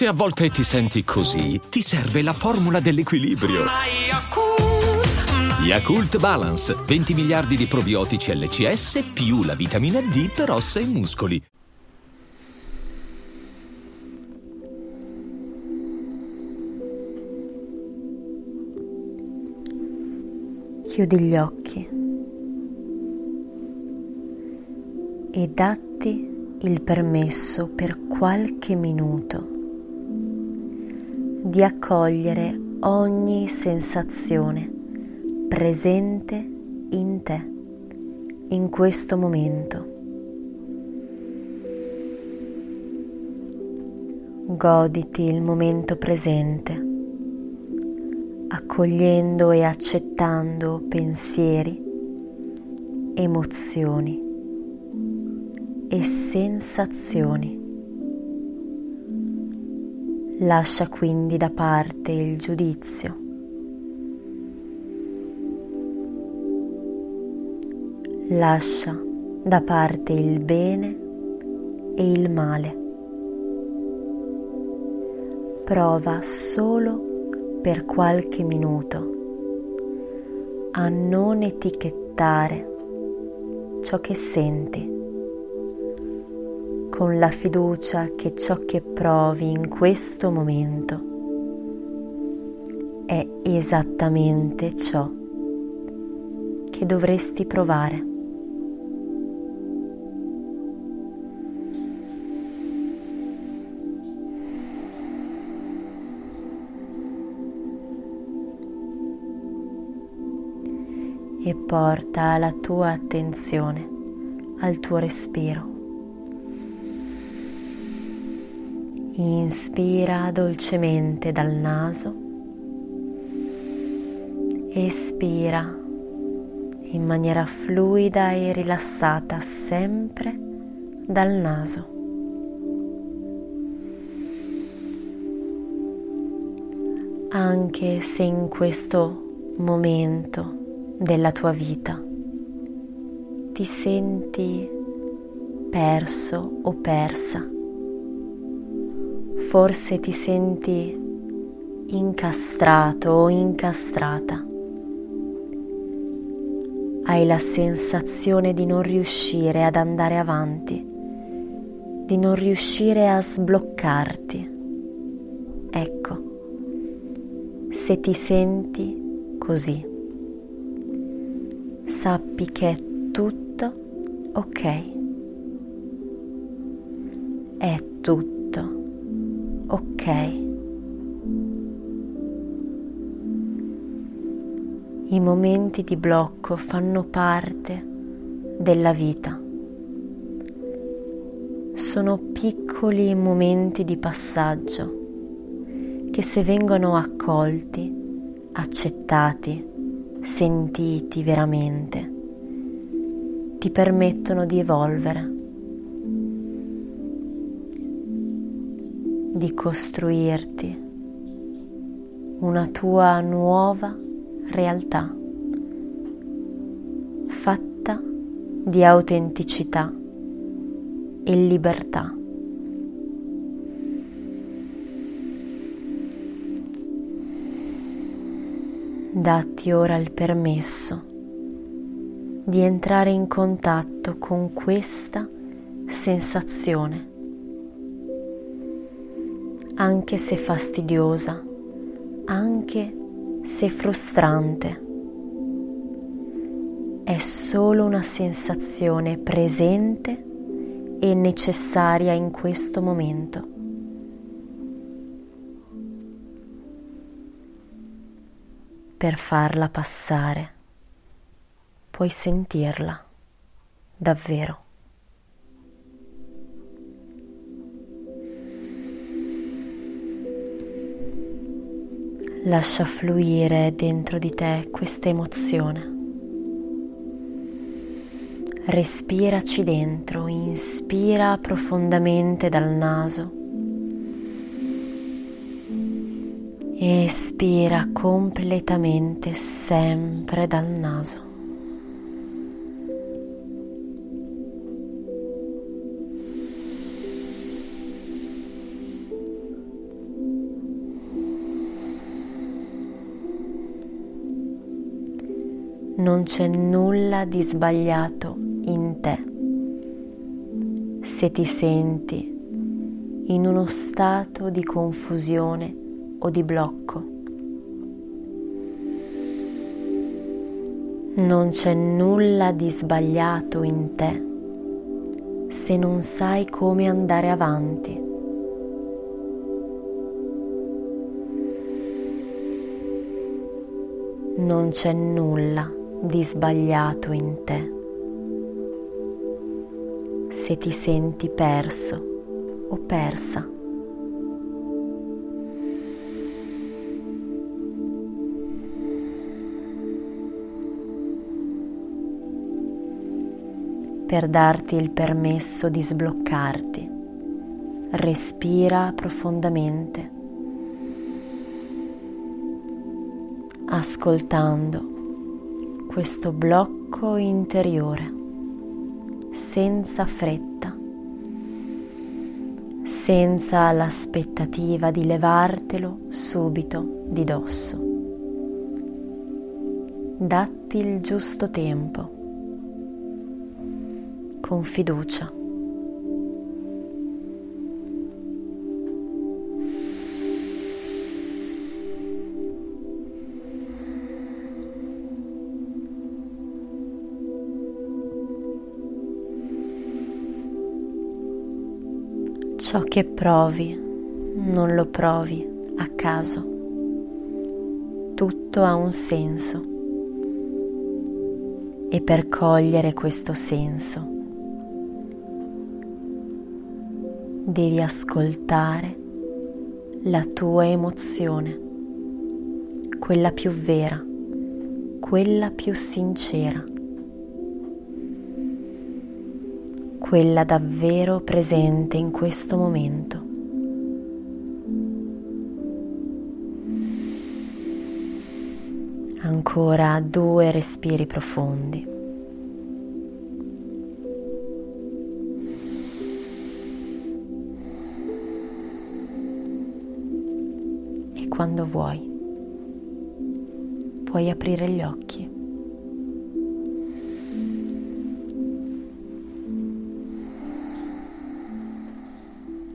Se a volte ti senti così, ti serve la formula dell'equilibrio. Yakult Balance, 20 miliardi di probiotici LCS più la vitamina D per ossa e muscoli. Chiudi gli occhi e datti il permesso per qualche minuto di accogliere ogni sensazione presente in te in questo momento. Goditi il momento presente, accogliendo e accettando pensieri, emozioni e sensazioni. Lascia quindi da parte il giudizio. Lascia da parte il bene e il male. Prova solo per qualche minuto a non etichettare ciò che senti con la fiducia che ciò che provi in questo momento è esattamente ciò che dovresti provare. E porta la tua attenzione al tuo respiro. Inspira dolcemente dal naso, espira in maniera fluida e rilassata sempre dal naso. Anche se in questo momento della tua vita ti senti perso o persa forse ti senti incastrato o incastrata. Hai la sensazione di non riuscire ad andare avanti, di non riuscire a sbloccarti. Ecco, se ti senti così, sappi che è tutto ok. È tutto I momenti di blocco fanno parte della vita. Sono piccoli momenti di passaggio che se vengono accolti, accettati, sentiti veramente, ti permettono di evolvere di costruirti una tua nuova realtà fatta di autenticità e libertà. Datti ora il permesso di entrare in contatto con questa sensazione anche se fastidiosa, anche se frustrante. È solo una sensazione presente e necessaria in questo momento. Per farla passare, puoi sentirla davvero. Lascia fluire dentro di te questa emozione. Respiraci dentro, inspira profondamente dal naso. Espira completamente sempre dal naso. Non c'è nulla di sbagliato in te. Se ti senti in uno stato di confusione o di blocco, non c'è nulla di sbagliato in te se non sai come andare avanti. Non c'è nulla di sbagliato in te se ti senti perso o persa. per darti il permesso di sbloccarti. Respira profondamente, ascoltando questo blocco interiore, senza fretta, senza l'aspettativa di levartelo subito di dosso. Datti il giusto tempo con fiducia. Ciò che provi non lo provi a caso. Tutto ha un senso. E per cogliere questo senso devi ascoltare la tua emozione, quella più vera, quella più sincera, quella davvero presente in questo momento. Ancora due respiri profondi. quando vuoi. Puoi aprire gli occhi.